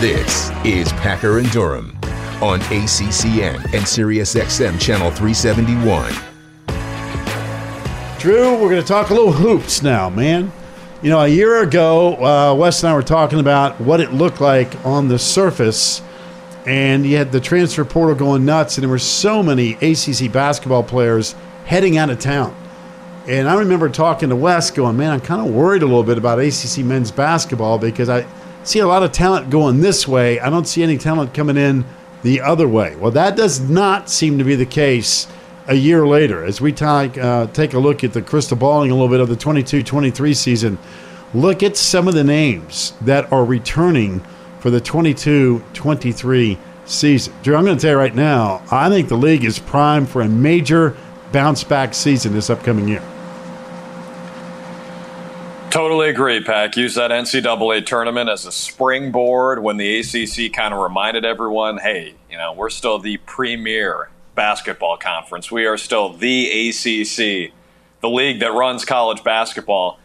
This is Packer and Durham on ACCN and SiriusXM Channel 371. Drew, we're going to talk a little hoops now, man. You know, a year ago, uh, Wes and I were talking about what it looked like on the surface, and you had the transfer portal going nuts, and there were so many ACC basketball players heading out of town. And I remember talking to Wes, going, "Man, I'm kind of worried a little bit about ACC men's basketball because I see a lot of talent going this way. I don't see any talent coming in the other way. Well, that does not seem to be the case a year later. As we take, uh, take a look at the crystal balling a little bit of the 22 23 season, look at some of the names that are returning for the 22 23 season. Drew, I'm going to tell you right now, I think the league is primed for a major bounce back season this upcoming year. Totally agree, Pack. Use that NCAA tournament as a springboard when the ACC kind of reminded everyone, hey, you know, we're still the premier basketball conference. We are still the ACC, the league that runs college basketball.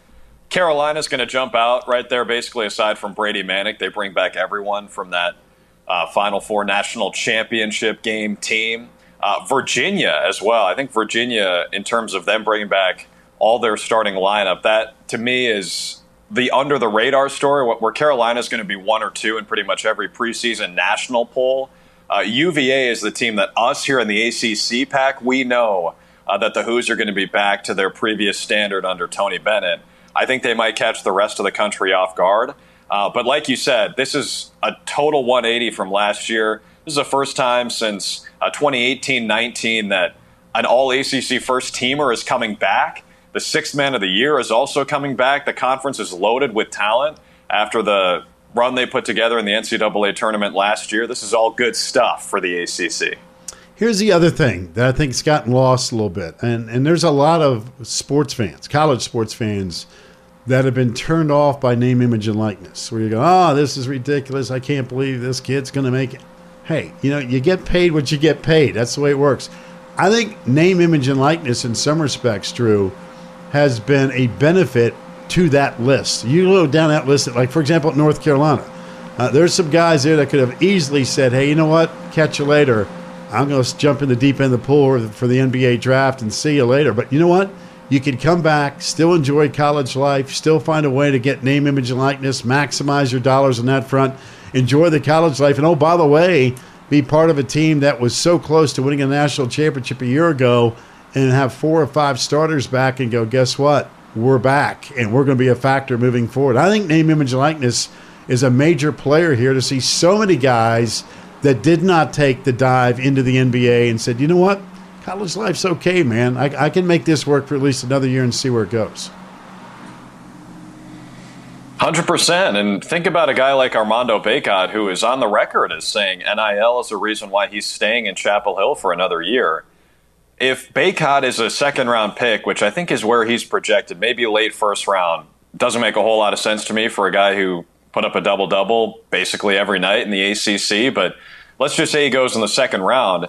Carolina's going to jump out right there, basically, aside from Brady Manek. They bring back everyone from that uh, Final Four national championship game team. Uh, Virginia as well. I think Virginia, in terms of them bringing back all their starting lineup. That to me is the under the radar story where Carolina is going to be one or two in pretty much every preseason national poll. Uh, UVA is the team that us here in the ACC pack we know uh, that the Hoos are going to be back to their previous standard under Tony Bennett. I think they might catch the rest of the country off guard. Uh, but like you said, this is a total 180 from last year. This is the first time since 2018-19 uh, that an All ACC first teamer is coming back. The sixth man of the year is also coming back. The conference is loaded with talent after the run they put together in the NCAA tournament last year. This is all good stuff for the ACC. Here's the other thing that I think's gotten lost a little bit, and and there's a lot of sports fans, college sports fans, that have been turned off by name, image, and likeness. Where you go, oh, this is ridiculous. I can't believe this kid's going to make it. Hey, you know, you get paid what you get paid. That's the way it works. I think name, image, and likeness in some respects, Drew, has been a benefit to that list. You go down that list, like for example, North Carolina, uh, there's some guys there that could have easily said, "Hey, you know what? Catch you later. I'm going to jump in the deep end of the pool for the NBA draft and see you later." But you know what? You can come back, still enjoy college life, still find a way to get name, image, and likeness, maximize your dollars on that front, enjoy the college life, and oh, by the way, be part of a team that was so close to winning a national championship a year ago and have four or five starters back and go, guess what? We're back and we're going to be a factor moving forward. I think name, image, likeness is a major player here to see so many guys that did not take the dive into the NBA and said, you know what? College life's okay, man. I, I can make this work for at least another year and see where it goes. 100%. And think about a guy like Armando Bacot, who is on the record as saying NIL is the reason why he's staying in Chapel Hill for another year if Bacot is a second round pick, which I think is where he's projected, maybe late first round, doesn't make a whole lot of sense to me for a guy who put up a double double basically every night in the ACC. But let's just say he goes in the second round.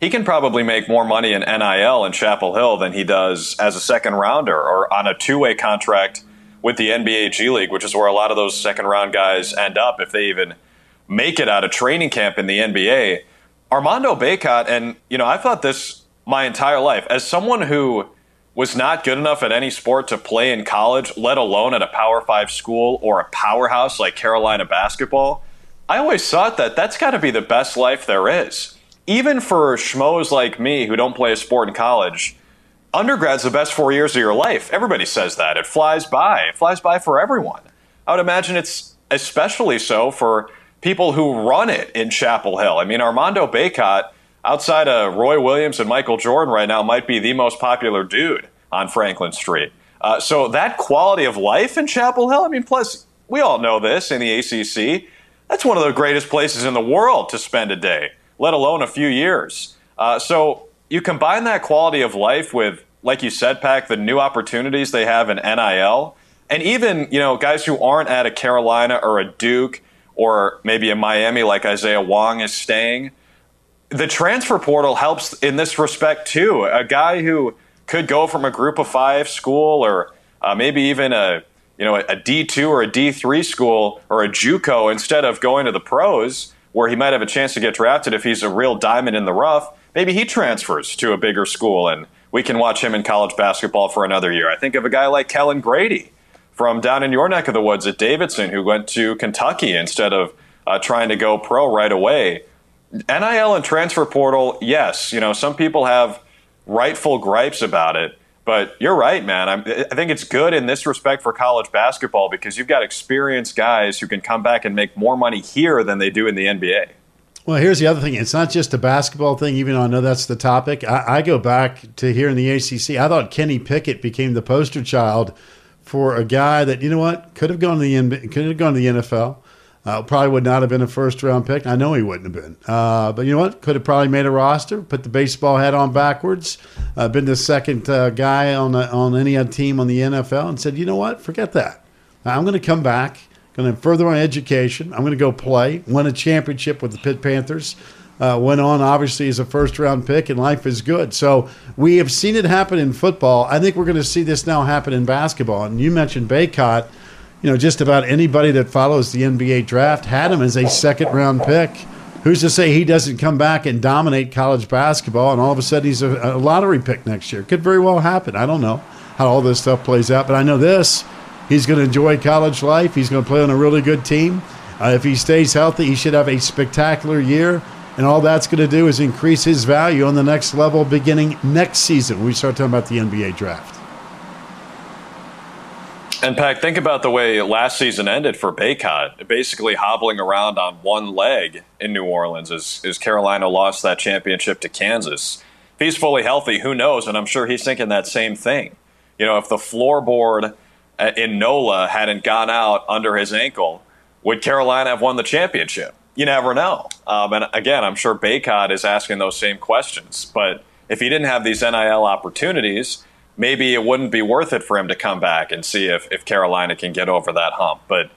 He can probably make more money in NIL in Chapel Hill than he does as a second rounder or on a two way contract with the NBA G League, which is where a lot of those second round guys end up if they even make it out of training camp in the NBA. Armando Bacot, and you know, I thought this my entire life. As someone who was not good enough at any sport to play in college, let alone at a Power Five school or a powerhouse like Carolina basketball, I always thought that that's got to be the best life there is. Even for schmoes like me who don't play a sport in college, undergrad's the best four years of your life. Everybody says that. It flies by. It flies by for everyone. I would imagine it's especially so for people who run it in Chapel Hill. I mean, Armando Bacot outside of Roy Williams and Michael Jordan right now, might be the most popular dude on Franklin Street. Uh, so that quality of life in Chapel Hill, I mean, plus we all know this in the ACC. That's one of the greatest places in the world to spend a day, let alone a few years. Uh, so you combine that quality of life with, like you said, Pack, the new opportunities they have in NIL, and even you know guys who aren't at a Carolina or a Duke or maybe a Miami like Isaiah Wong is staying the transfer portal helps in this respect too. A guy who could go from a group of five school or uh, maybe even a you know, a D2 or a D3 school or a JUCO instead of going to the pros where he might have a chance to get drafted if he's a real diamond in the rough. Maybe he transfers to a bigger school and we can watch him in college basketball for another year. I think of a guy like Kellan Grady from down in your neck of the woods at Davidson who went to Kentucky instead of uh, trying to go pro right away. NIL and transfer portal, yes, you know, some people have rightful gripes about it. But you're right, man. I'm, i think it's good in this respect for college basketball because you've got experienced guys who can come back and make more money here than they do in the NBA. Well, here's the other thing. It's not just a basketball thing, even though I know that's the topic. I, I go back to here in the ACC. I thought Kenny Pickett became the poster child for a guy that, you know what, could have gone to the, could have gone to the NFL uh, probably would not have been a first round pick. I know he wouldn't have been. Uh, but you know what? Could have probably made a roster, put the baseball hat on backwards, uh, been the second uh, guy on, a, on any team on the NFL, and said, you know what? Forget that. I'm going to come back, going to further my education. I'm going to go play, win a championship with the Pitt Panthers. Uh, went on obviously as a first round pick, and life is good. So we have seen it happen in football. I think we're going to see this now happen in basketball. And you mentioned Bacot you know, just about anybody that follows the NBA draft had him as a second round pick. Who's to say he doesn't come back and dominate college basketball and all of a sudden he's a, a lottery pick next year? Could very well happen. I don't know how all this stuff plays out, but I know this. He's going to enjoy college life. He's going to play on a really good team. Uh, if he stays healthy, he should have a spectacular year. And all that's going to do is increase his value on the next level beginning next season we start talking about the NBA draft. And Pack, think about the way last season ended for Bacot, basically hobbling around on one leg in New Orleans as, as Carolina lost that championship to Kansas. If he's fully healthy, who knows? And I'm sure he's thinking that same thing. You know, if the floorboard uh, in NOLA hadn't gone out under his ankle, would Carolina have won the championship? You never know. Um, and again, I'm sure Bacot is asking those same questions. But if he didn't have these NIL opportunities, maybe it wouldn't be worth it for him to come back and see if, if Carolina can get over that hump. But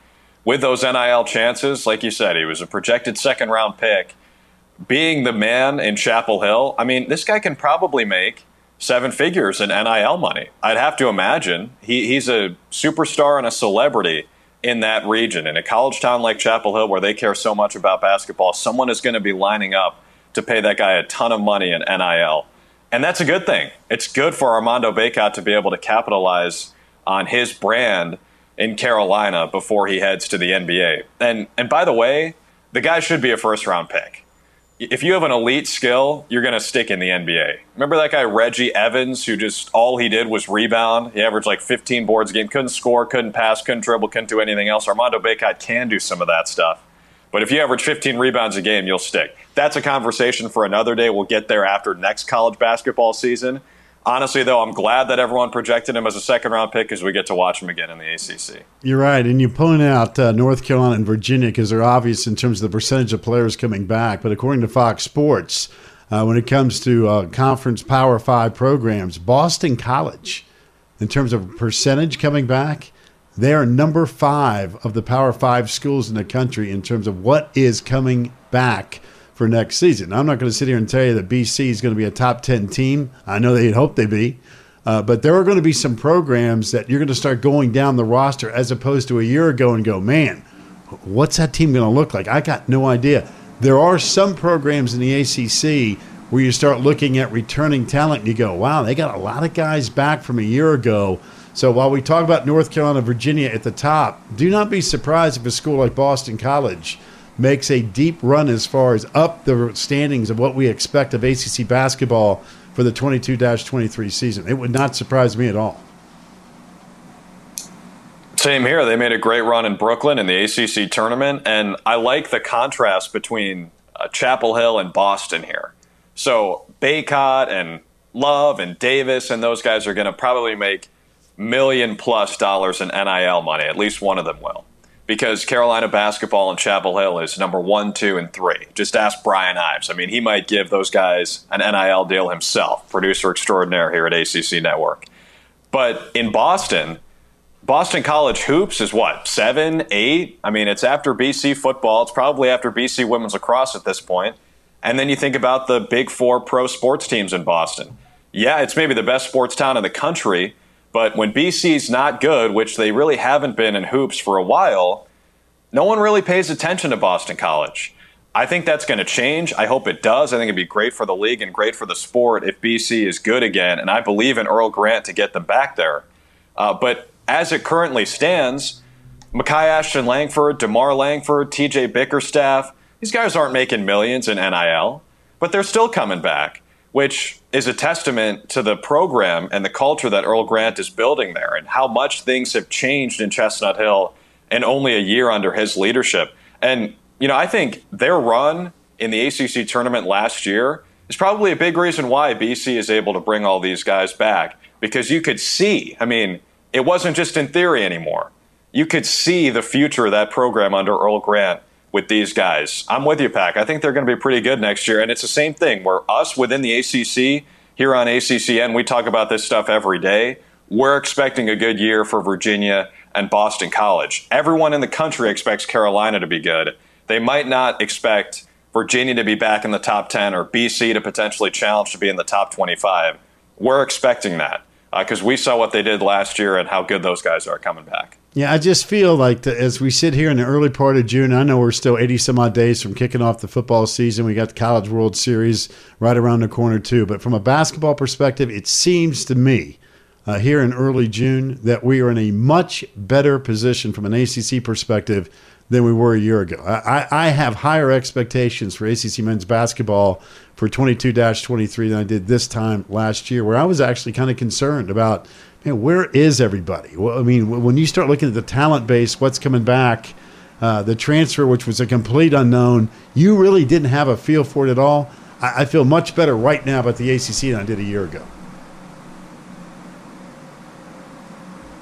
with those NIL chances, like you said, he was a projected second round pick. Being the man in Chapel Hill, I mean, this guy can probably make seven figures in NIL money. I'd have to imagine. He, he's a superstar and a celebrity in that region. In a college town like Chapel Hill, where they care so much about basketball, someone is going to be lining up to pay that guy a ton of money in NIL. And that's a good thing. It's good for Armando Bacot to be able to capitalize on his brand in Carolina before he heads to the NBA. And and by the way, the guy should be a first round pick. If you have an elite skill, you're going to stick in the NBA. Remember that guy Reggie Evans who just all he did was rebound. He averaged like 15 boards a game, couldn't score, couldn't pass, couldn't dribble, couldn't do anything else. Armando Bacot can do some of that stuff. But if you average 15 rebounds a game, you'll stick. That's a conversation for another day. We'll get there after next college basketball season. Honestly, though, I'm glad that everyone projected him as a second round pick because we get to watch him again in the ACC. You're right. And you point out uh, North Carolina and Virginia because they're obvious in terms of the percentage of players coming back. But according to Fox Sports, uh, when it comes to uh, conference Power Five programs, Boston College, in terms of percentage coming back, they are number five of the Power Five schools in the country in terms of what is coming back for next season. I'm not going to sit here and tell you that BC is going to be a top 10 team. I know they'd hope they be. Uh, but there are going to be some programs that you're going to start going down the roster as opposed to a year ago and go, man, what's that team going to look like? I got no idea. There are some programs in the ACC where you start looking at returning talent and you go, wow, they got a lot of guys back from a year ago so while we talk about North Carolina, Virginia at the top, do not be surprised if a school like Boston College makes a deep run as far as up the standings of what we expect of ACC basketball for the 22 23 season. It would not surprise me at all. Same here. They made a great run in Brooklyn in the ACC tournament, and I like the contrast between uh, Chapel Hill and Boston here. So Bacot and Love and Davis and those guys are going to probably make million plus dollars in NIL money. At least one of them will. Because Carolina basketball and Chapel Hill is number one, two, and three. Just ask Brian Ives. I mean, he might give those guys an NIL deal himself, producer extraordinaire here at ACC Network. But in Boston, Boston College hoops is what, seven, eight? I mean, it's after BC football. It's probably after BC women's lacrosse at this point. And then you think about the big four pro sports teams in Boston. Yeah, it's maybe the best sports town in the country, But when BC's not good, which they really haven't been in hoops for a while, no one really pays attention to Boston College. I think that's going to change. I hope it does. I think it'd be great for the league and great for the sport if BC is good again. And I believe in Earl Grant to get them back there. Uh, but as it currently stands, Makai Ashton Langford, DeMarr Langford, TJ Bickerstaff, these guys aren't making millions in NIL, but they're still coming back, which is a testament to the program and the culture that Earl Grant is building there and how much things have changed in Chestnut Hill in only a year under his leadership. And, you know, I think their run in the ACC tournament last year is probably a big reason why BC is able to bring all these guys back because you could see, I mean, it wasn't just in theory anymore. You could see the future of that program under Earl Grant with these guys. I'm with you, Pack. I think they're going to be pretty good next year. And it's the same thing where us within the ACC, here on ACCN, we talk about this stuff every day. We're expecting a good year for Virginia and Boston College. Everyone in the country expects Carolina to be good. They might not expect Virginia to be back in the top 10 or BC to potentially challenge to be in the top 25. We're expecting that because uh, we saw what they did last year and how good those guys are coming back. Yeah, I just feel like the, as we sit here in the early part of June, I know we're still 80 some odd days from kicking off the football season. We got the College World Series right around the corner, too. But from a basketball perspective, it seems to me uh, here in early June that we are in a much better position from an ACC perspective than we were a year ago. I, I have higher expectations for ACC men's basketball for 22 23 than I did this time last year, where I was actually kind of concerned about man, where is everybody? Well, I mean, when you start looking at the talent base, what's coming back, uh, the transfer, which was a complete unknown, you really didn't have a feel for it at all. I, I feel much better right now about the ACC than I did a year ago.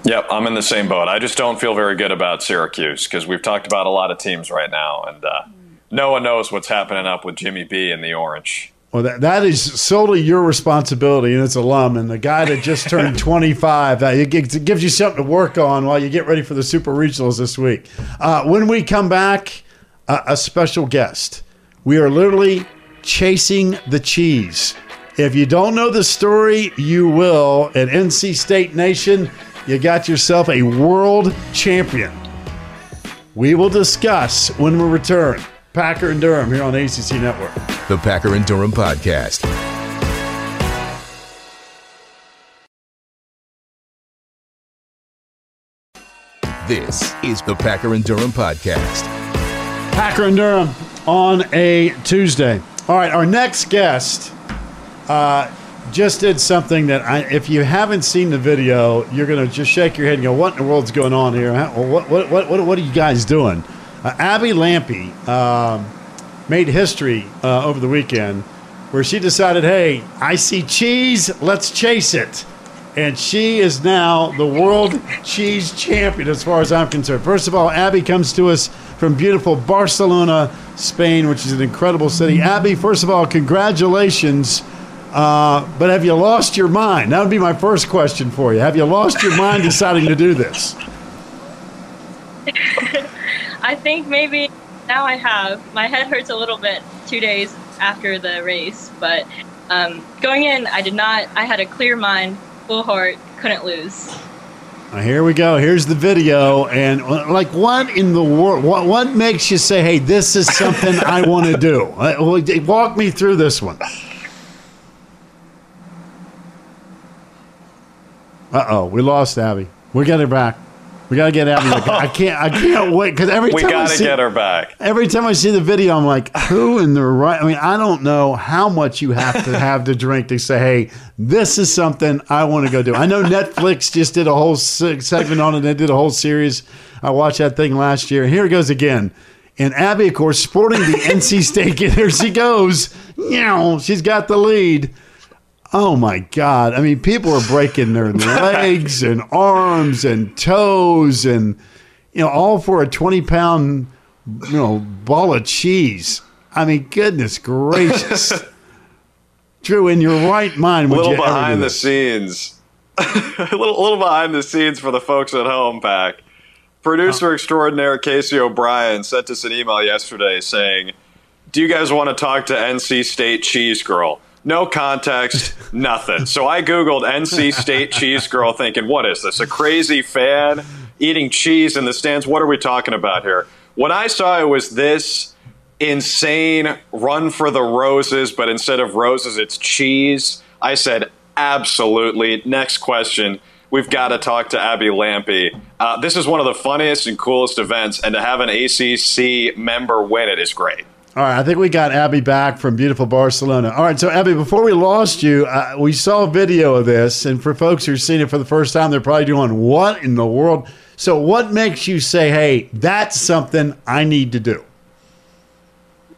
Yep, I'm in the same boat. I just don't feel very good about Syracuse because we've talked about a lot of teams right now, and uh, no one knows what's happening up with Jimmy B and the Orange. Well, that, that is solely your responsibility and its alum. And the guy that just turned 25, uh, it, gives you something to work on while you get ready for the Super Regionals this week. Uh, when we come back, uh, a special guest. We are literally chasing the cheese. If you don't know the story, you will. At NC State Nation, you got yourself a world champion. We will discuss when we return. Packer and Durham here on the ACC Network. The Packer and Durham Podcast. This is the Packer and Durham Podcast. Packer and Durham on a Tuesday. All right, our next guest uh, just did something that I, if you haven't seen the video, you're going to just shake your head and go, "What in the world's going on here? What what what what, what are you guys doing?" Uh, Abby Lampe um, made history uh, over the weekend where she decided, "Hey, I see cheese, let's chase it." And she is now the world cheese champion, as far as I'm concerned. First of all, Abby comes to us from beautiful Barcelona, Spain, which is an incredible city. Abby, first of all, congratulations uh, but have you lost your mind? That would be my first question for you. Have you lost your mind deciding to do this? I think maybe now I have. My head hurts a little bit two days after the race, but um, going in, I did not. I had a clear mind, full heart, couldn't lose. Here we go. Here's the video, and uh, like, what in the world? What what makes you say, "Hey, this is something I want to do"? Uh, walk me through this one. Uh oh, we lost Abby. We got her back. We gotta get Abby. Back. I can't. I can't wait because every we time gotta I see, get her back. Every time I see the video, I'm like, who in the right? I mean, I don't know how much you have to have to drink to say, hey, this is something I want to go do. I know Netflix just did a whole segment on it. They did a whole series. I watched that thing last year. Here it goes again. And Abby, of course, sporting the NC State. Here she goes. You she's got the lead. Oh my God. I mean, people are breaking their legs and arms and toes and, you know, all for a 20 pound, you know, ball of cheese. I mean, goodness gracious. Drew, in your right mind, would a little behind the scenes, a little, a little behind the scenes for the folks at home, Pack. Producer extraordinaire Casey O'Brien sent us an email yesterday saying, "Do you guys want to talk to NC State Cheese Girl?" No context, nothing. So I Googled NC State cheese girl thinking, what is this? A crazy fan eating cheese in the stands? What are we talking about here? When I saw it was this insane run for the roses, but instead of roses, it's cheese. I said, absolutely. Next question. We've got to talk to Abby Lampe. Uh, this is one of the funniest and coolest events, and to have an ACC member win it is great. All right, I think we got Abby back from beautiful Barcelona. All right, so Abby, before we lost you, uh, we saw a video of this, and for folks who are seeing it for the first time, they're probably doing, "What in the world?" So, what makes you say, "Hey, that's something I need to do"?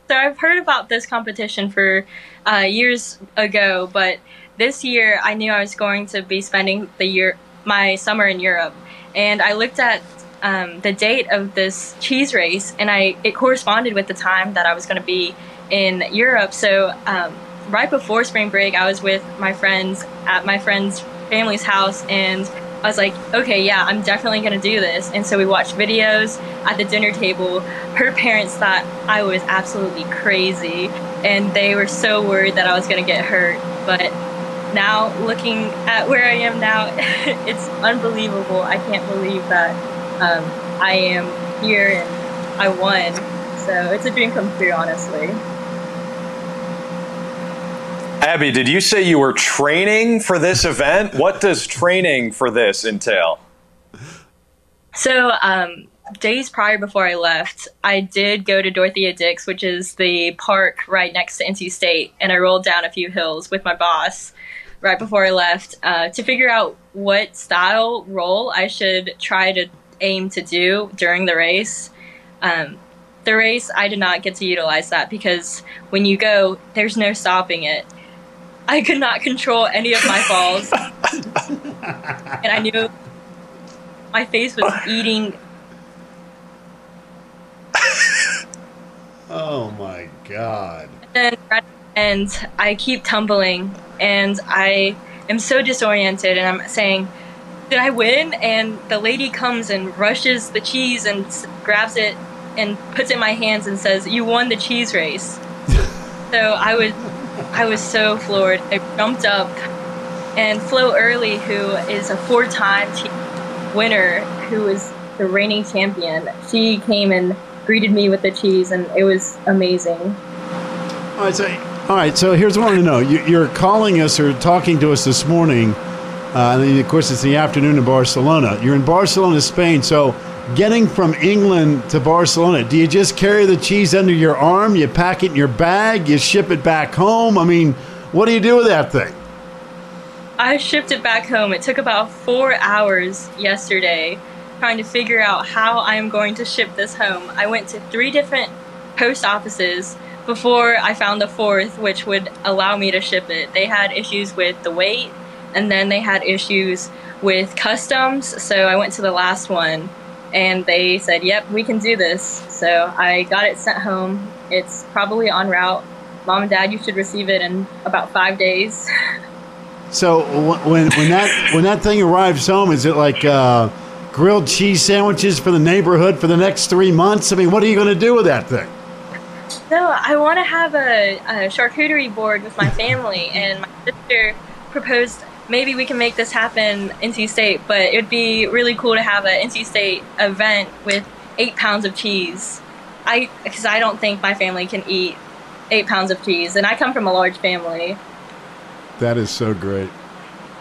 So I've heard about this competition for uh, years ago, but this year I knew I was going to be spending the year my summer in Europe, and I looked at um, the date of this cheese race, and I it corresponded with the time that I was going to be in Europe. So um, right before spring break, I was with my friends at my friend's family's house, and I was like, okay, yeah, I'm definitely going to do this. And so we watched videos at the dinner table. Her parents thought I was absolutely crazy, and they were so worried that I was going to get hurt. But now, looking at where I am now, it's unbelievable. I can't believe that um, I am here and I won. So it's a dream come true, honestly. Abby, did you say you were training for this event? What does training for this entail? So, um, days prior before I left, I did go to Dorothea Dix, which is the park right next to NC State, and I rolled down a few hills with my boss right before I left uh, to figure out what style roll I should try to aim to do during the race. Um, the race, I did not get to utilize that because when you go, there's no stopping it. I could not control any of my falls. and I knew my face was eating. Oh my god. And, and I keep tumbling, and I am so disoriented, and I'm saying, Did I win? And the lady comes and rushes the cheese and grabs it and puts it in my hands and says, You won the cheese race. so I was I was so floored. I jumped up, and Flo Early, who is a four-time winner, who is the reigning champion, she came and greeted me with the cheese, and it was amazing. All right, so all right, so here's what I want to know: you, are calling us or talking to us this morning. Uh, and of course, it's the afternoon in Barcelona. You're in Barcelona, Spain. So getting from England to Barcelona, do you just carry the cheese under your arm? You pack it in your bag? You ship it back home? I mean, what do you do with that thing? I shipped it back home. It took about four hours yesterday trying to figure out how I am going to ship this home. I went to three different post offices before I found the fourth, which would allow me to ship it. They had issues with the weight, and then they had issues with customs, so I went to the last one and they said, "Yep, we can do this." So I got it sent home. It's probably en route. Mom and Dad, you should receive it in about five days. So when when that when that thing arrives home, is it like uh, grilled cheese sandwiches for the neighborhood for the next three months? I mean, what are you going to do with that thing? No, I want to have a, a charcuterie board with my family, and my sister proposed maybe we can make this happen NC State, but it would be really cool to have an NC State event with eight pounds of cheese. I because I don't think my family can eat eight pounds of cheese, and I come from a large family. That is so great.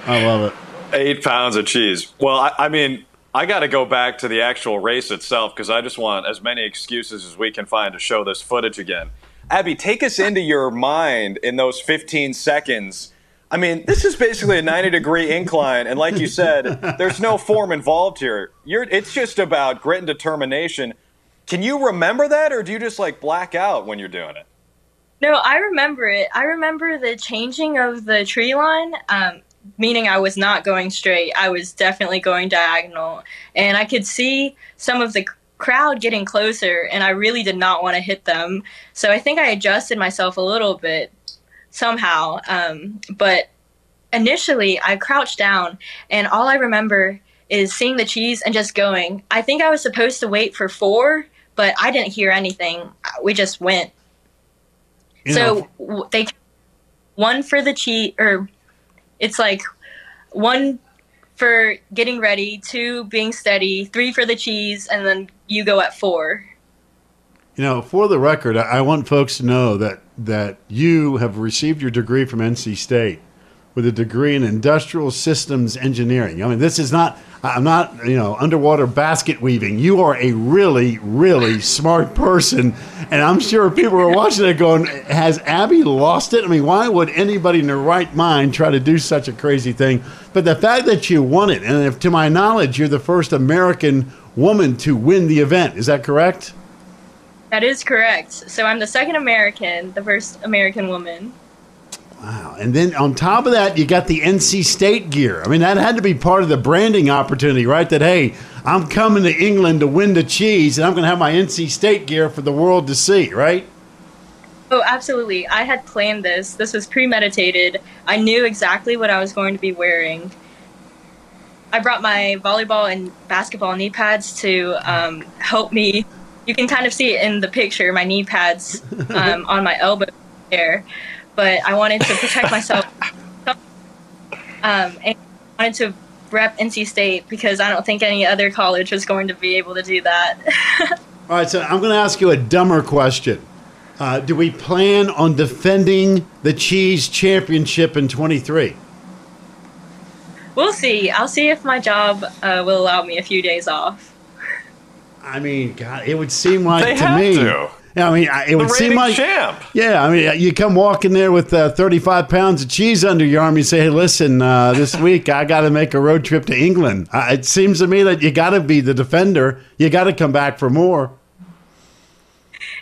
I love it. Eight pounds of cheese. Well, I, I mean, I got to go back to the actual race itself because I just want as many excuses as we can find to show this footage again. Abby, take us into your mind in those 15 seconds I mean, this is basically a 90 degree incline, and like you said, there's no form involved here. You're, it's just about grit and determination. Can you remember that, or do you just like black out when you're doing it? No, I remember it. I remember the changing of the tree line, um, meaning I was not going straight. I was definitely going diagonal, and I could see some of the crowd getting closer, and I really did not want to hit them. So I think I adjusted myself a little bit somehow. Um, but initially, I crouched down, and all I remember is seeing the cheese and just going. I think I was supposed to wait for four, but I didn't hear anything. We just went. You so know. they one for the cheese, or it's like one for getting ready, two being steady, three for the cheese, and then you go at four. You know, for the record, I want folks to know that that you have received your degree from NC State with a degree in industrial systems engineering. I mean, this is not I'm not, you know, underwater basket weaving. You are a really, really smart person. And I'm sure people are watching it going, has Abby lost it? I mean, why would anybody in their right mind try to do such a crazy thing? But the fact that you won it, and if to my knowledge, you're the first American woman to win the event, is that correct? That is correct. So I'm the second American, the first American woman. Wow. And then on top of that, you got the NC State gear. I mean, that had to be part of the branding opportunity, right? That, hey, I'm coming to England to win the cheese, and I'm going to have my NC State gear for the world to see, right? Oh, absolutely. I had planned this. This was premeditated. I knew exactly what I was going to be wearing. I brought my volleyball and basketball knee pads to um, help me. You can kind of see it in the picture, my knee pads um, on my elbow there but I wanted to protect myself. Um, and I wanted to rep NC State because I don't think any other college was going to be able to do that. All right, so I'm going to ask you a dumber question. Uh, do we plan on defending the Cheese Championship in 23? We'll see. I'll see if my job uh, will allow me a few days off. I mean, God, it would seem like they to me. To. Yeah, I mean, it would seem like champ. Yeah, I mean, you come walking there with uh, 35 pounds of cheese under your arm. You say, "Hey, listen, uh, this week I got to make a road trip to England." Uh, it seems to me that you got to be the defender. You got to come back for more.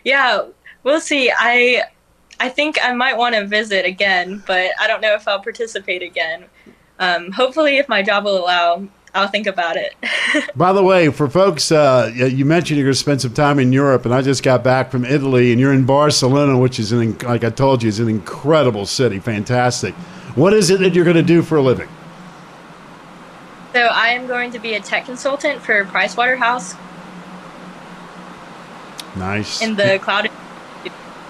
Yeah, we'll see. I I think I might want to visit again, but I don't know if I'll participate again. Um, hopefully, if my job will allow, I'll think about it. By the way, for folks, uh, you mentioned you're going to spend some time in Europe, and I just got back from Italy, and you're in Barcelona, which is, an, like I told you, is an incredible city. Fantastic. What is it that you're going to do for a living? So I am going to be a tech consultant for Pricewaterhouse. Nice. In the cloud.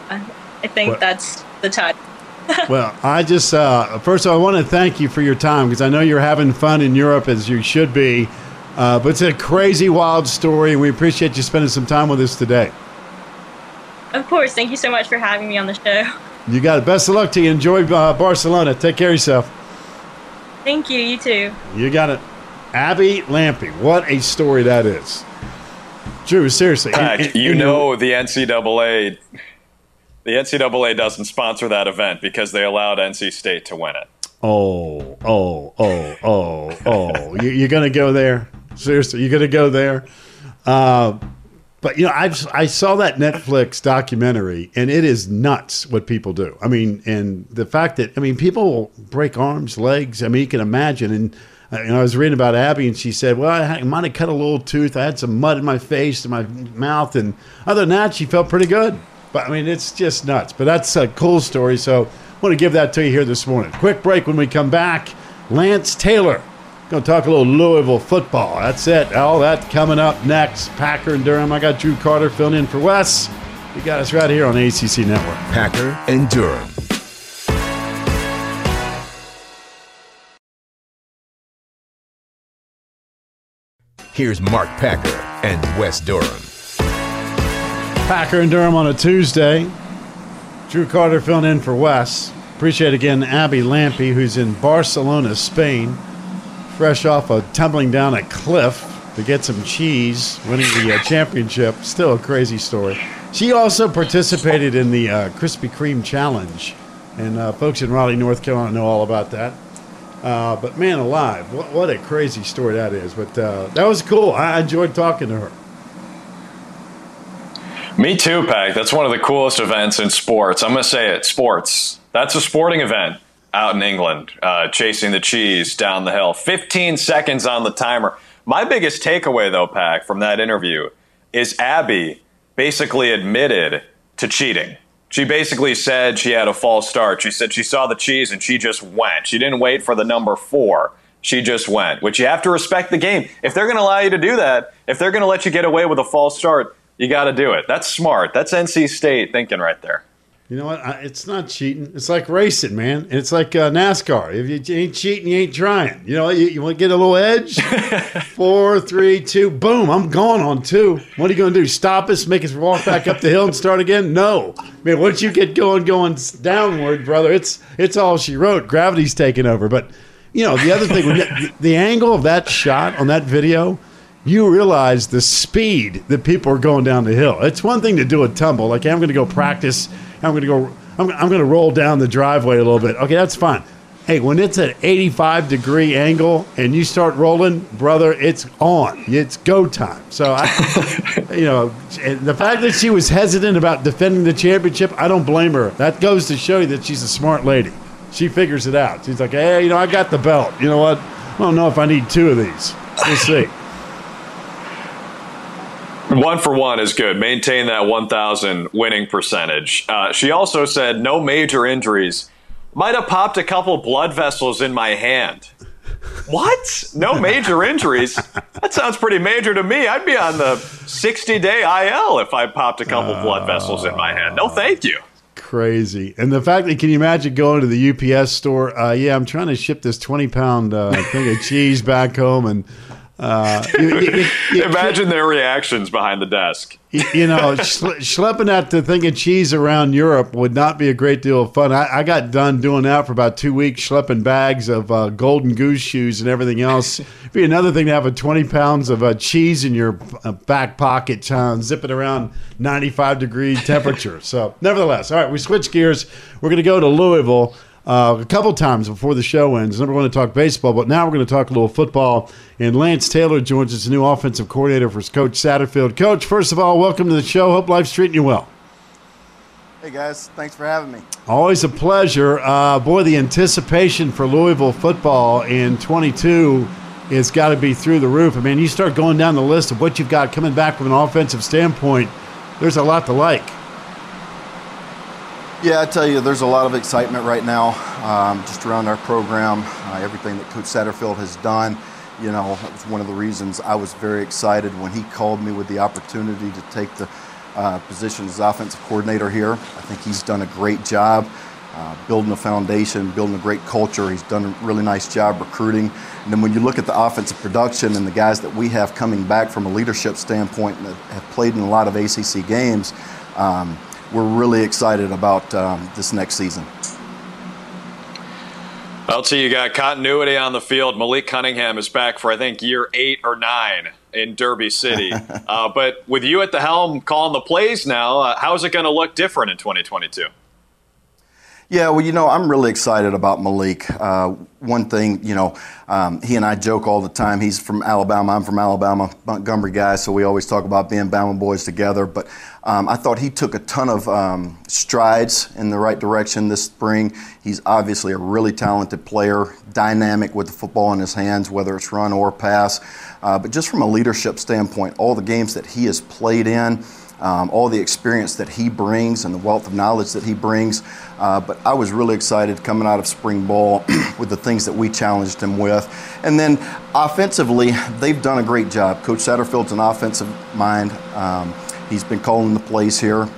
I think what? that's the title well, I just uh, first of all, I want to thank you for your time because I know you're having fun in Europe as you should be. Uh, but it's a crazy, wild story, and we appreciate you spending some time with us today. Of course. Thank you so much for having me on the show. You got it. Best of luck to you. Enjoy uh, Barcelona. Take care of yourself. Thank you. You too. You got it. Abby Lampe. What a story that is. Drew, seriously. In, in, you in know your, the NCAA the NCAA doesn't sponsor that event because they allowed NC State to win it. Oh, oh, oh, oh, oh! you, are gonna go there? Seriously, you're gonna go there? Uh, but you know, I I saw that Netflix documentary, and it is nuts what people do. I mean, and the fact that I mean, people break arms, legs. I mean, you can imagine. And uh, you know, I was reading about Abby, and she said, "Well, I might have cut a little tooth. I had some mud in my face and my mouth, and other than that, she felt pretty good." But I mean, it's just nuts. But that's a cool story. So I want to give that to you here this morning. Quick break when we come back. Lance Taylor. Going to talk a little Louisville football. That's it. All that coming up next. Packer and Durham. I got Drew Carter filling in for Wes. You got us right here on ACC Network. Packer and Durham. Here's Mark Packer and Wes Durham. Packer and Durham on a Tuesday. Drew Carter filling in for Wes. Appreciate again Abby Lampe, who's in Barcelona, Spain, fresh off of tumbling down a cliff to get some cheese, winning the uh, championship. Still a crazy story. She also participated in the uh, Krispy Kreme Challenge, and uh, folks in Raleigh, North Carolina, know all about that. Uh, but man, alive, what, what, a crazy story that is. But uh, that was cool. I enjoyed talking to her. Me too, Pack. That's one of the coolest events in sports. I'm going to say it sports. That's a sporting event out in England, uh, chasing the cheese down the hill. 15 seconds on the timer. My biggest takeaway, though, Pack, from that interview is Abby basically admitted to cheating. She basically said she had a false start. She said she saw the cheese and she just went. She didn't wait for the number four. She just went, which you have to respect the game. If they're going to allow you to do that, if they're going to let you get away with a false start, you got to do it. That's smart. That's NC State thinking right there. You know what? I, it's not cheating. It's like racing, man. It's like uh, NASCAR. If you ain't cheating, you ain't trying. You know, you, you want to get a little edge? Four, three, two, boom. I'm gone on two. What are you going to do? Stop us, make us walk back up the hill and start again? No. Man, once you get going, going downward, brother, it's it's all she wrote. Gravity's taking over. But, you know, the other thing, the, the angle of that shot on that video – you realize the speed that people are going down the hill. It's one thing to do a tumble, like hey, I'm going to go practice. I'm going to go. I'm, I'm going to roll down the driveway a little bit. Okay, that's fine. Hey, when it's an 85 degree angle and you start rolling, brother, it's on. It's go time. So, I, you know, the fact that she was hesitant about defending the championship, I don't blame her. That goes to show you that she's a smart lady. She figures it out. She's like, hey, you know, I got the belt. You know what? I don't know if I need two of these. We'll see. One for one is good. Maintain that 1,000 winning percentage. Uh, she also said no major injuries. Might have popped a couple blood vessels in my hand. What? No major injuries? That sounds pretty major to me. I'd be on the 60 day IL if I popped a couple uh, blood vessels in my hand. No, thank you. Crazy. And the fact that, can you imagine going to the UPS store? Uh, yeah, I'm trying to ship this 20 pound uh, thing of cheese back home and uh, you, you, you, Imagine their reactions behind the desk. You know, schlepping that thing of cheese around Europe would not be a great deal of fun. I, I got done doing that for about two weeks, schlepping bags of uh, golden goose shoes and everything else. It'd be another thing to have a 20 pounds of uh, cheese in your uh, back pocket, uh, zip it around 95 degree temperature. So, nevertheless, all right, we switch gears. We're going to go to Louisville uh, a couple times before the show ends. Number one to talk baseball, but now we're going to talk a little football. And Lance Taylor joins us, new offensive coordinator for Coach Satterfield. Coach, first of all, welcome to the show. Hope life's treating you well. Hey guys, thanks for having me. Always a pleasure. Uh, boy, the anticipation for Louisville football in 22 has got to be through the roof. I mean, you start going down the list of what you've got coming back from an offensive standpoint. There's a lot to like. Yeah, I tell you, there's a lot of excitement right now um, just around our program, uh, everything that Coach Satterfield has done. You know, it was one of the reasons I was very excited when he called me with the opportunity to take the uh, position as offensive coordinator here. I think he's done a great job uh, building a foundation, building a great culture. He's done a really nice job recruiting. And then when you look at the offensive production and the guys that we have coming back from a leadership standpoint and have played in a lot of ACC games, um, we're really excited about um, this next season. LT, you got continuity on the field. Malik Cunningham is back for, I think, year eight or nine in Derby City. uh, but with you at the helm calling the plays now, uh, how is it going to look different in 2022? Yeah, well, you know, I'm really excited about Malik. Uh, one thing, you know, um, he and I joke all the time. He's from Alabama. I'm from Alabama, Montgomery guy, so we always talk about being Bama boys together. But um, I thought he took a ton of um, strides in the right direction this spring. He's obviously a really talented player, dynamic with the football in his hands, whether it's run or pass. Uh, but just from a leadership standpoint, all the games that he has played in, um, all the experience that he brings and the wealth of knowledge that he brings. Uh, but I was really excited coming out of spring ball with the things that we challenged him with. And then offensively, they've done a great job. Coach Satterfield's an offensive mind. Um, he's been calling the plays here.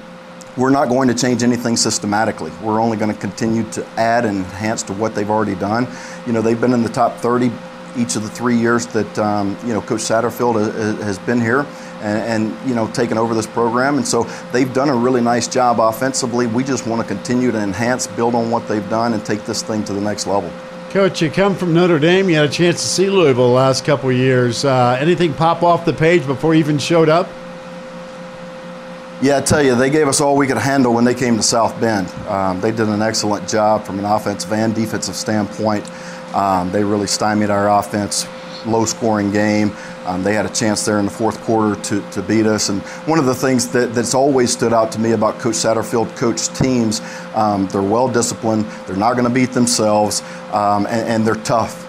We're not going to change anything systematically. We're only going to continue to add and enhance to what they've already done. You know, they've been in the top 30 each of the three years that um, you know Coach Satterfield has been here and, and, you know taken over this program. And so they've done a really nice job offensively. We just want to continue to enhance, build on what they've done, and take this thing to the next level. Coach, you come from Notre Dame. You had a chance to see Louisville the last couple of years. Uh, anything pop off the page before you even showed up? Yeah, I tell you, they gave us all we could handle when they came to South Bend. Um, they did an excellent job from an offensive and defensive standpoint. Um, they really stymied our offense, low scoring game. Um, they had a chance there in the fourth quarter to, to beat us. And one of the things that, that's always stood out to me about Coach Satterfield coach teams, um, they're well disciplined, they're not going to beat themselves, um, and, and, they're tough.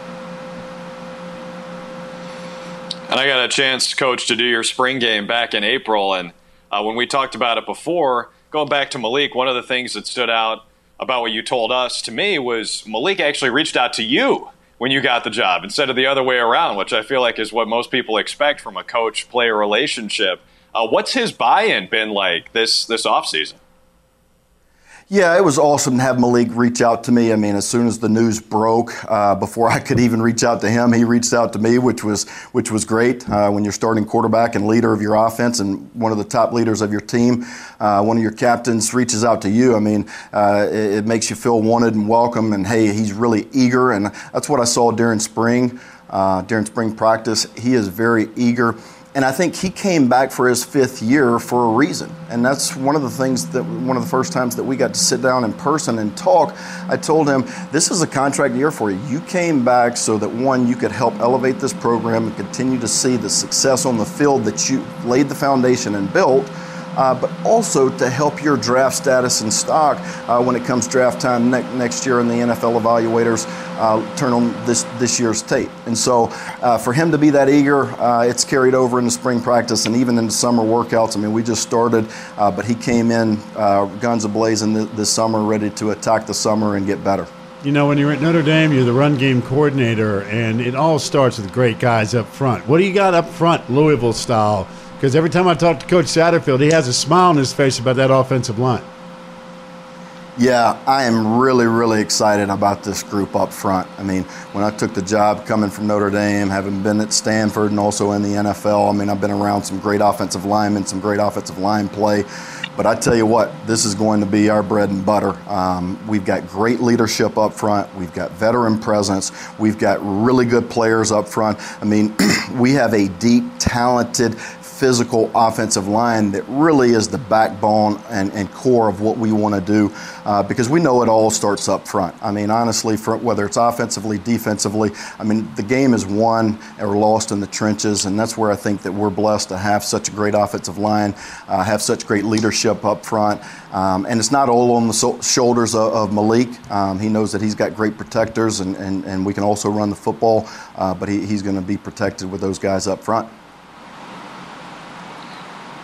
And I got a chance, coach, to do your spring game back in April. And uh, when we talked about it before, going back to Malik, one of the things that stood out about what you told us to me was Malik actually reached out to you when you got the job instead of the other way around, which I feel like is what most people expect from a coach player relationship. Uh, what's his buy in been like this this offseason? Yeah, it was awesome to have Malik reach out to me. I mean, as soon as the news broke, uh, before I could even reach out to him, he reached out to me, which was which was great. Uh, when you're starting quarterback and leader of your offense and one of the top leaders of your team, uh, one of your captains reaches out to you. I mean, uh, it, it, makes you feel wanted and welcome. And hey, he's really eager, and that's what I saw during spring. Uh, during spring practice, he is very eager. And I think he came back for his fifth year for a reason. And that's one of the things that, one of the first times that we got to sit down in person and talk. I told him, This is a contract year for you. You came back so that one, you could help elevate this program and continue to see the success on the field that you laid the foundation and built uh, but also to help your draft status and stock uh, when it comes draft time ne- next year and the NFL evaluators uh, turn on this, this year's tape. And so uh, for him to be that eager, uh, it's carried over into spring practice and even into summer workouts. I mean, we just started, but he came in guns ablazing this, this summer, ready to attack the summer and get better. You know, when you're at Notre Dame, you're the run game coordinator, and it all starts with great guys up front. What do you got up front, Louisville style? Because every time I talk to Coach Satterfield, he has a smile on his face about that offensive line. Yeah, I am really, really excited about this group up front. I mean, when I took the job coming from Notre Dame, having been at Stanford and also in the NFL, I mean, I've been around some great offensive linemen, some great offensive line play. But I tell you what, this is going to be our bread and butter. Um, we've got great leadership up front. We've got veteran presence. We've got really good players up front. I mean, we have a deep, talented, physical offensive line that really is the backbone and, and core of what we want to do uh, because we know it all starts up front. I mean, honestly, for, whether it's offensively, defensively, I mean, the game is won or lost in the trenches, and that's where I think that we're blessed to have such a great offensive line, uh, have such great leadership up front. Um, and it's not all on the so- shoulders of, of Malik. Um, he knows that he's got great protectors, and, and, and we can also run the football, uh, but he, he's going to be protected with those guys up front.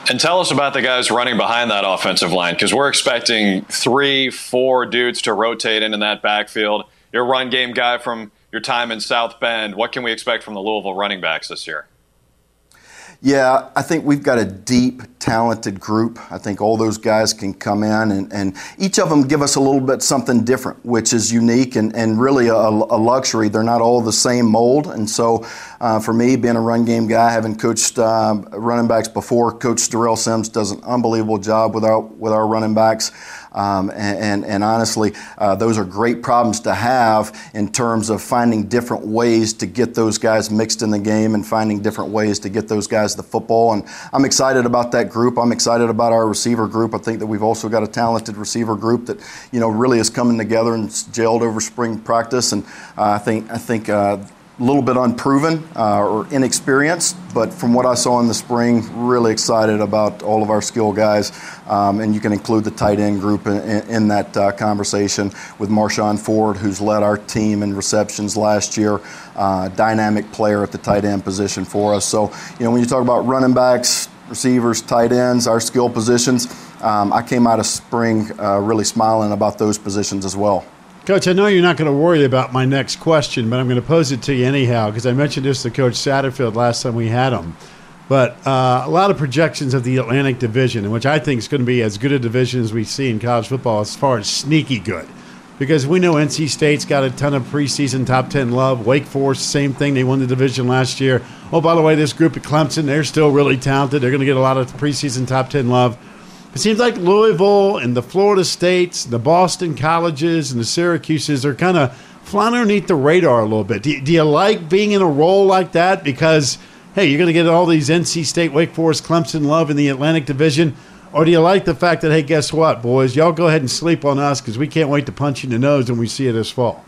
And tell us about the guys running behind that offensive line because we're expecting three, four dudes to rotate into that backfield. Your run game guy from your time in South Bend. What can we expect from the Louisville running backs this year? Yeah, I think we've got a deep, talented group. I think all those guys can come in and, and each of them give us a little bit something different, which is unique and, and really a, a luxury. They're not all the same mold. And so uh, for me, being a run game guy, having coached uh, running backs before, Coach Darrell Sims does an unbelievable job with our, with our running backs. Um, and, and, and, honestly, uh, those are great problems to have in terms of finding different ways to get those guys mixed in the game and finding different ways to get those guys the football. And I'm excited about that group. I'm excited about our receiver group. I think that we've also got a talented receiver group that you know really is coming together and gelled over spring practice. And uh, I think I think. Uh, a little bit unproven uh, or inexperienced, but from what I saw in the spring, really excited about all of our skill guys. Um, and you can include the tight end group in, in that uh, conversation with Marshon Ford, who's led our team in receptions last year, uh, dynamic player at the tight end position for us. So, you know, when you talk about running backs, receivers, tight ends, our skill positions, um, I came out of spring uh, really smiling about those positions as well. Coach, I know you're not going to worry about my next question, but I'm going to pose it to you anyhow because I mentioned this to Coach Satterfield last time we had him. But uh, a lot of projections of the Atlantic Division, which I think is going to be as good a division as we see in college football as far as sneaky good. Because we know NC State's got a ton of preseason top 10 love. Wake Forest, same thing. They won the division last year. Oh, by the way, this group at Clemson, they're still really talented. They're going to get a lot of preseason top 10 love. It seems like Louisville and the Florida States, the Boston colleges, and the Syracuses are kind of flying underneath the radar a little bit. Do, do you like being in a role like that? Because, hey, you're going to get all these NC State, Wake Forest, Clemson love in the Atlantic Division. Or do you like the fact that, hey, guess what, boys? Y'all go ahead and sleep on us because we can't wait to punch you in the nose when we see you this fall?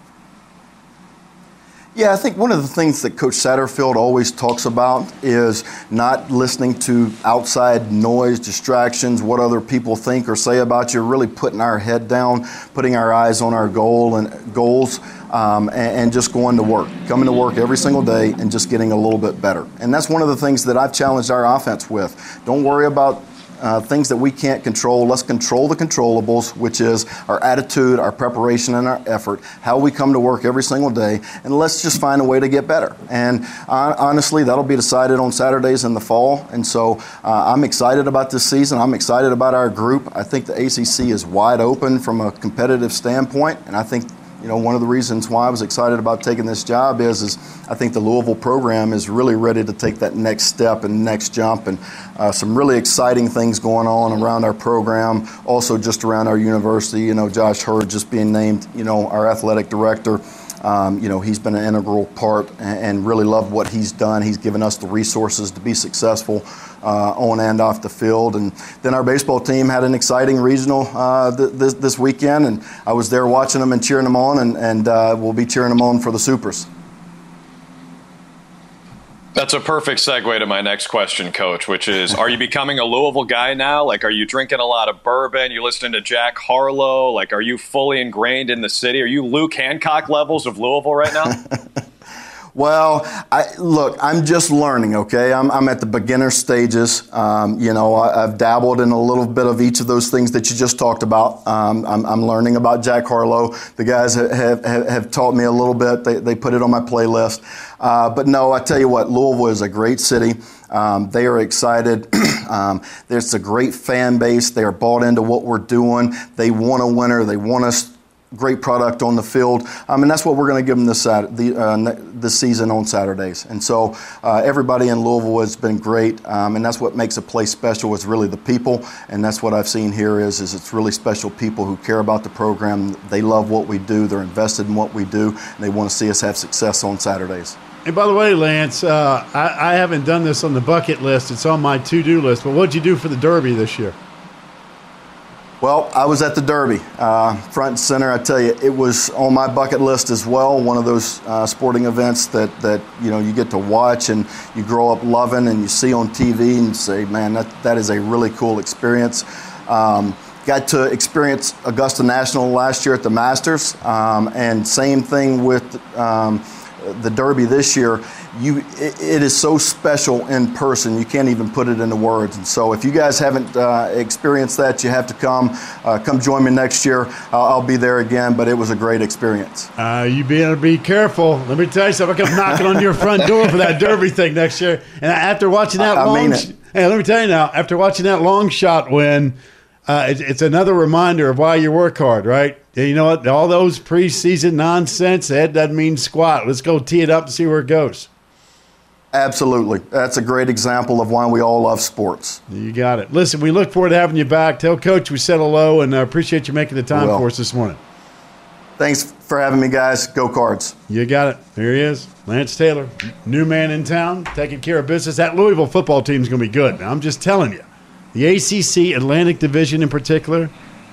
Yeah, I think one of the things that Coach Satterfield always talks about is not listening to outside noise, distractions, what other people think or say about you. Really putting our head down, putting our eyes on our goal and goals, um, and, and, just going to work, coming to work every single day, and just getting a little bit better. And that's one of the things that I've challenged our offense with. Don't worry about uh, things that we can't control. Let's control the controllables, which is our attitude, our preparation, and our effort, how we come to work every single day, and let's just find a way to get better. And uh, honestly, that'll be decided on Saturdays in the fall. And so uh, I'm excited about this season. I'm excited about our group. I think the ACC is wide open from a competitive standpoint, and I think you know, one of the reasons why I was excited about taking this job is, is I think the Louisville program is really ready to take that next step and next jump, and uh, some really exciting things going on around our program. Also, just around our university. You know, Josh Heird just being named, you know, our athletic director. Um, you know, he's been an integral part and, and really loved what he's done. He's given us the resources to be successful uh, on and off the field. And then our baseball team had an exciting regional uh, th- this, this, weekend, and I was there watching them and cheering them on, and, and uh, we'll be cheering them on for the Supers. That's a perfect segue to my next question, Coach, which is Are you becoming a Louisville guy now? Like, are you drinking a lot of bourbon? You listening to Jack Harlow? Like, are you fully ingrained in the city? Are you Luke Hancock levels of Louisville right now? Well, I, look, I'm just learning, okay? I'm, I'm at the beginner stages. Um, you know, I, have dabbled in a little bit of each of those things that you just talked about. Um, I'm, I'm, learning about Jack Harlow. The guys have, have, have, taught me a little bit, they, they put it on my playlist. Uh, but no, I tell you what, Louisville is a great city. Um, they are excited. um, there's a great fan base. They are bought into what we're doing. They want a winner. They want us great product on the field. Um, and that's what we're going to give them this, the, uh, this season on Saturdays. And so uh, everybody in Louisville has been great. Um, and that's what makes a place special is really the people. And that's what I've seen here is, is it's really special people who care about the program. They love what we do. They're invested in what we do. And they want to see us have success on Saturdays. And by the way, Lance, uh, I, I haven't done this on the bucket list. It's on my to-do list. But what'd you do for the Derby this year? Well, I was at the Derby, uh, front and center. I tell you, it was on my bucket list as well. One of those uh, sporting events that, that you know you get to watch and you grow up loving, and you see on TV and say, "Man, that, that is a really cool experience." Um, got to experience Augusta National last year at the Masters, um, and same thing with um, the Derby this year you it, it is so special in person you can't even put it into words. And so if you guys haven't uh, experienced that you have to come uh, come join me next year. I'll, I'll, be there again but it was a great experience. Uh, you better be careful. Let me tell you something. I come knocking on your front door for that derby thing next year. And after watching that I, long I sh- hey let me tell you now. After watching that long shot win uh, it, it's another reminder of why you work hard right? You know what? All those preseason nonsense that doesn't mean squat. Let's go tee it up and see where it goes Absolutely. That's a great example of why we all love sports. You got it. Listen, we look forward to having you back. Tell Coach we said hello and uh, appreciate you making the time for us this morning. Thanks for having me, guys. Go Cards. You got it. Here he is, Lance Taylor, new man in town, taking care of business. That Louisville football team is going to be good. Now, I'm just telling you, the ACC Atlantic Division in particular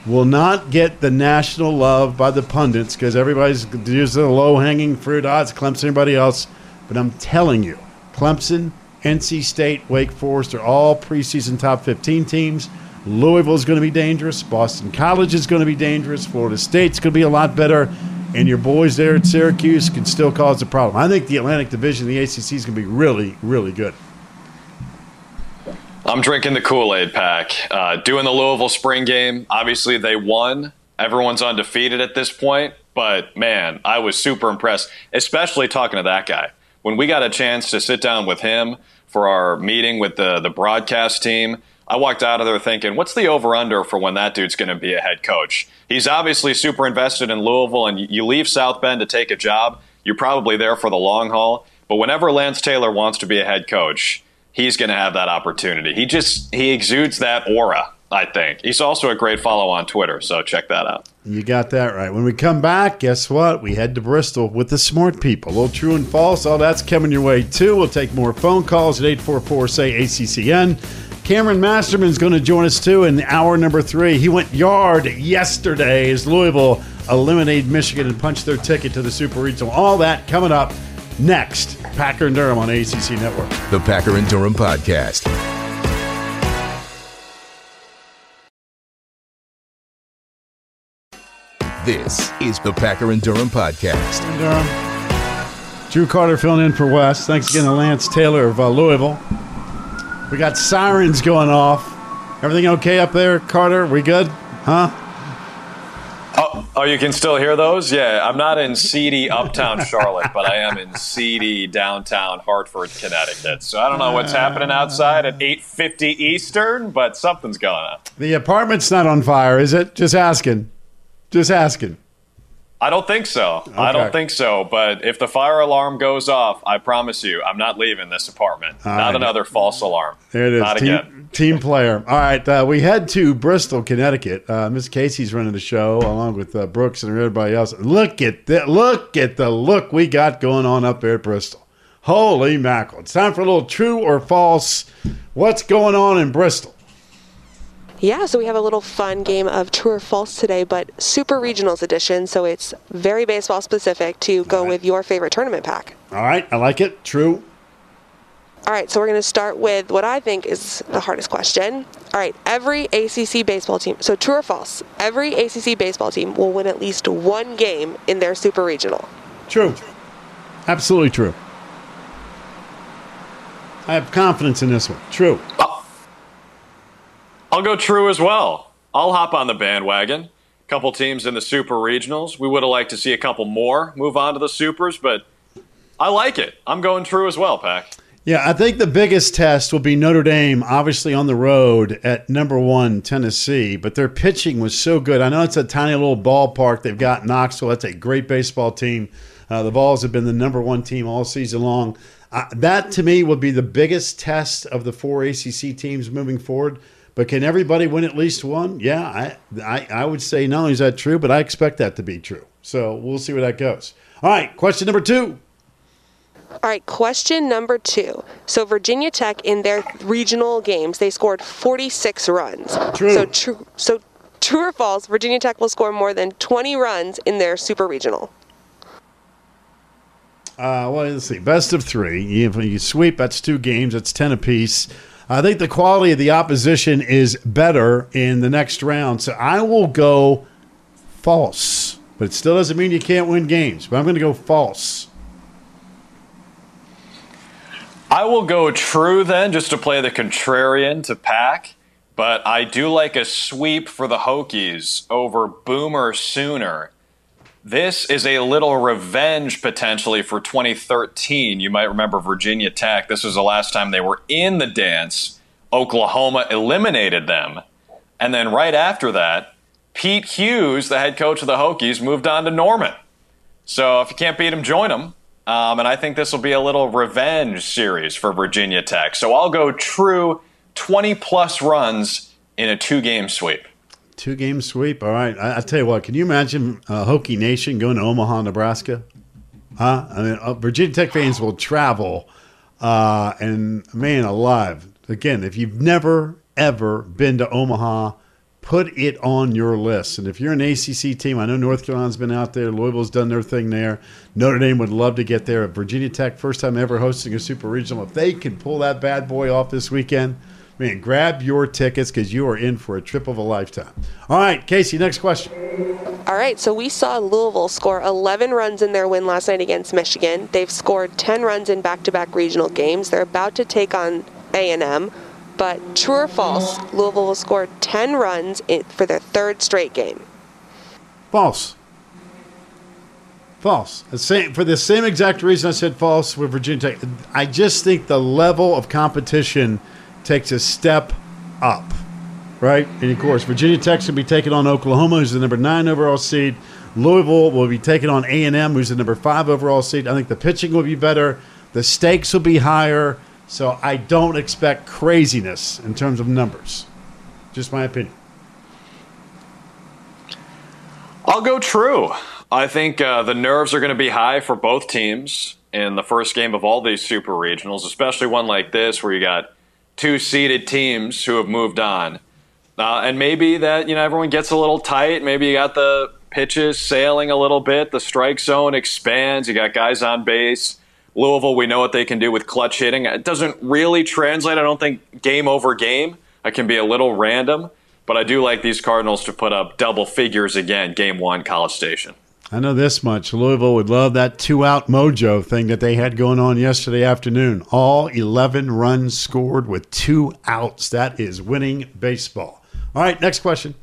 will not get the national love by the pundits because everybody's using the low hanging fruit. Odds, Clemson, everybody else. But I'm telling you, Clemson, NC State, Wake Forest are all preseason top 15 teams. Louisville is going to be dangerous. Boston College is going to be dangerous. Florida State's going to be a lot better. And your boys there at Syracuse can still cause a problem. I think the Atlantic Division, the ACC, is going to be really, really good. I'm drinking the Kool Aid pack. Uh, doing the Louisville spring game. Obviously, they won. Everyone's undefeated at this point. But man, I was super impressed, especially talking to that guy when we got a chance to sit down with him for our meeting with the the broadcast team, I walked out of there thinking, what's the over under for when that dude's going to be a head coach? He's obviously super invested in Louisville, and you leave South Bend to take a job, you're probably there for the long haul. But whenever Lance Taylor wants to be a head coach, he's going to have that opportunity. He just he exudes that aura. I think he's also a great follow on Twitter, so check that out. You got that right. When we come back, guess what? We head to Bristol with the smart people. A little true and false. All that's coming your way too. We'll take more phone calls at 844 say ACCN. Cameron Masterman's going to join us too in hour number three. He went yard yesterday as Louisville eliminated Michigan and punched their ticket to the Super Regional. All that coming up next. Packer and Durham on ACC Network. The Packer and Durham Podcast. This is the Packer and Durham podcast. And Durham. Drew Carter filling in for Wes. Thanks again to Lance Taylor of uh, Louisville. We got sirens going off Everything okay up there, Carter? We good? Huh? Oh, oh, you can still hear those? Yeah, I'm not in seedy uptown Charlotte, but I am in seedy downtown Hartford, Connecticut. So I don't know what's happening outside at 8:50 Eastern, but something's going on. The apartment's not on fire, is it? Just asking. Just asking. I don't think so. I don't think so. But if the fire alarm goes off, I promise you, I'm not leaving this apartment. All not right. another false alarm. There it is. Not team, again. team player. All right. Uh, we head to Bristol, Connecticut. Uh, Miss Casey's running the show along with uh, Brooks and everybody else. Look at that. Look at the look we got going on up there at Bristol. Holy mackerel. It's time for a little true or false. What's going on in Bristol? Yeah, so we have a little fun game of true or false today, but super regionals edition, so it's very baseball specific to go with your favorite tournament pack. All right. I like it. True. All right, so we're going to start with what I think is the hardest question. All right, every ACC baseball team, so true or false, every ACC baseball team will win at least one game in their super regional. True. Absolutely true. I have confidence in this one. True. I'll go true as well. I'll hop on the bandwagon. Couple teams in the super regionals. We would have liked to see a couple more move on to the supers, but I like it. I'm going true as well, Pack. Yeah, I think the biggest test will be Notre Dame, obviously on the road at number one, Tennessee, but their pitching was so good. I know it's a tiny little ballpark they've got Knoxville. That's a great baseball team. Uh, the Vols have been the number one team all season long. Uh, that to me will be the biggest test of the four ACC teams moving forward. But can everybody win at least one? Yeah, I, I, I would say not only is that true, but I expect that to be true. So we'll see where that goes. All right, question number two. All right, question number two. So Virginia Tech in their regional games, they scored 46 runs. True. So true. So true or false? Virginia Tech will score more than 20 runs in their super regional. Uh, well, let's see. Best of three. If you sweep, that's two games. That's ten apiece. I think the quality of the opposition is better in the next round. So I will go false. But it still doesn't mean you can't win games. But I'm going to go false. I will go true then, just to play the contrarian to Pack. But I do like a sweep for the Hokies over Boomer Sooner. This is a little revenge potentially for 2013. You might remember Virginia Tech. This was the last time they were in the dance. Oklahoma eliminated them. And then right after that, Pete Hughes, the head coach of the Hokies, moved on to Norman. So if you can't beat him, join him. Um, and I think this will be a little revenge series for Virginia Tech. So I'll go true 20 plus runs in a two game sweep. Two game sweep. All right. I, I tell you what. Can you imagine uh, Hokie Nation going to Omaha, Nebraska? Huh? I mean, uh, Virginia Tech fans will travel. Uh, and man, alive. Again, if you've never ever been to Omaha, put it on your list. And if you're an ACC team, I know North Carolina's been out there. Louisville's done their thing there. Notre Dame would love to get there. Virginia Tech, first time ever hosting a super regional. If they can pull that bad boy off this weekend, man, grab your tickets because you are in for a trip of a lifetime. All right, Casey, next question. All right, so we saw Louisville score 11 runs in their win last night against Michigan. They've scored 10 runs in back-to-back regional games. They're about to take on A&M, but true or false, Louisville will score 10 runs in, for their third straight game. False. False. Same, for the same exact reason I said false with Virginia Tech. I just think the level of competition takes a step up, right? And of course, Virginia going to be taking on Oklahoma, who's the number nine overall seed. Louisville will be taking on A and M, who's the number five overall seed. I think the pitching will be better. The stakes will be higher. So I don't expect craziness in terms of numbers. Just my opinion. I'll go true. I think uh, the nerves are going to be high for both teams in the first game of all these super regionals, especially one like this where you got two seeded teams who have moved on. Uh, and maybe that, you know, everyone gets a little tight. Maybe you got the pitches sailing a little bit. The strike zone expands. You got guys on base. Louisville, we know what they can do with clutch hitting. It doesn't really translate, I don't think, game over game. It can be a little random. But I do like these Cardinals to put up double figures again, game one, College Station. I know this much. Louisville would love that two out mojo thing that they had going on yesterday afternoon. All 11 runs scored with two outs. That is winning baseball. All right, next question.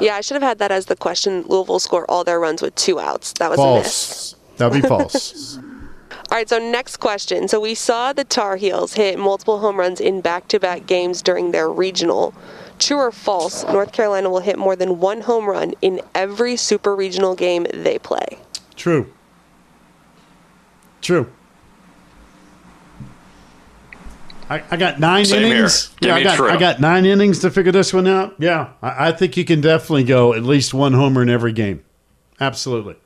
Yeah, I should have had that as the question. Louisville score all their runs with two outs. That was a miss. False. That'd be false. All right, so next question. So we saw the Tar Heels hit multiple home runs in back to back games during their regional. True or false, North Carolina will hit more than one home run in every super regional game they play. True. True. I, I got nine Same innings. Give Yeah, I got true. I got nine innings to figure this one out. Yeah, I, I think you can definitely go at least one homer in every game. Absolutely.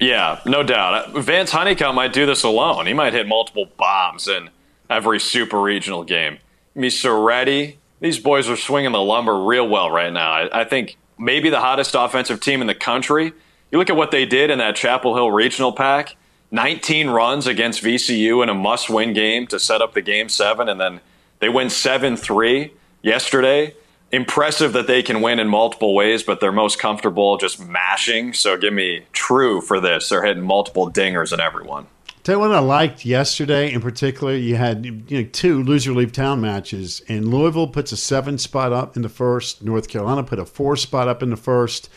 Yeah, no doubt. Uh, Vance Honeycutt might do this alone. He might hit multiple bombs in every super regional game. Misoretti, these boys are swinging the lumber real well right now. I, I think maybe the hottest offensive team in the country. You look at what they did in that Chapel Hill regional pack 19 runs against VCU in a must win game to set up the game seven, and then they win 7 3 yesterday. Impressive that they can win in multiple ways, but they're most comfortable just mashing. So give me true for this. They're hitting multiple dingers at everyone. Tell you what I liked yesterday in particular. You had you know, two loser leave town matches, and Louisville puts a seven spot up in the first. North Carolina put a four spot up in the first.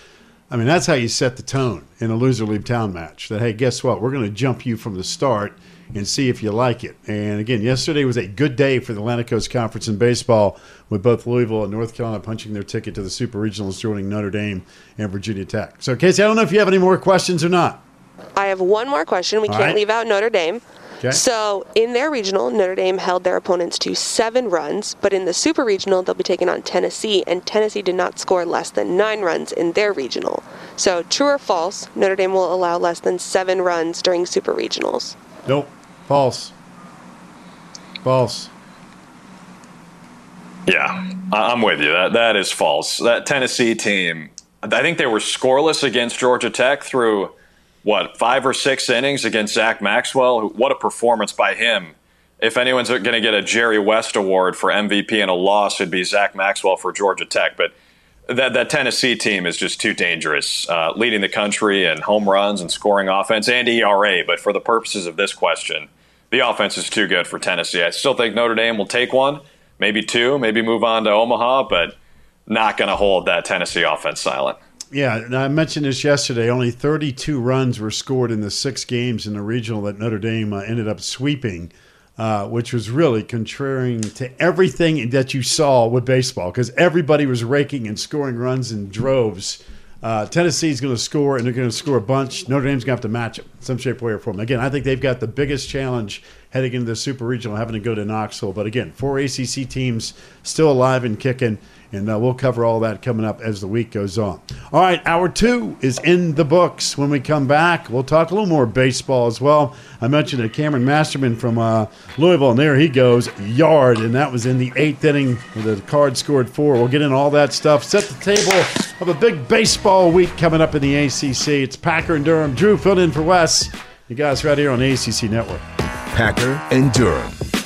I mean, that's how you set the tone in a loser leave town match. That hey, guess what? We're going to jump you from the start and see if you like it. And again, yesterday was a good day for the Atlantic Coast Conference in baseball, with both Louisville and North Carolina punching their ticket to the Super Regionals, joining Notre Dame and Virginia Tech. So, Casey, I don't know if you have any more questions or not. I have one more question. We All can't right. leave out Notre Dame. Okay. So, in their regional, Notre Dame held their opponents to seven runs, but in the super regional, they'll be taking on Tennessee, and Tennessee did not score less than nine runs in their regional. So, true or false, Notre Dame will allow less than seven runs during super regionals. Nope. False. False. Yeah, I- I'm with you. That that is false. That Tennessee team, I think they were scoreless against Georgia Tech through what five or six innings against Zach Maxwell. What a performance by him! If anyone's going to get a Jerry West award for MVP in a loss, it'd be Zach Maxwell for Georgia Tech. But that that Tennessee team is just too dangerous, uh, leading the country in home runs and scoring offense and ERA. But for the purposes of this question, the offense is too good for Tennessee. I still think Notre Dame will take one, maybe two, maybe move on to Omaha, but not going to hold that Tennessee offense silent. Yeah, and I mentioned this yesterday. Only 32 runs were scored in the six games in the regional that Notre Dame uh, ended up sweeping, uh, which was really contrary to everything that you saw with baseball because everybody was raking and scoring runs in droves. Uh, Tennessee's going to score, and they're going to score a bunch. Notre Dame's going to have to match in some shape, way, or form. Again, I think they've got the biggest challenge heading into the Super Regional, having to go to Knoxville. But again, four ACC teams still alive and kicking. And uh, we'll cover all that coming up as the week goes on. All right, hour two is in the books. When we come back, we'll talk a little more baseball as well. I mentioned that Cameron Masterman from uh, Louisville, and there he goes, yard, and that was in the eighth inning. where The card scored four. We'll get into all that stuff. Set the table of a big baseball week coming up in the ACC. It's Packer and Durham. Drew filled in for Wes. You guys right here on ACC Network. Packer and Durham.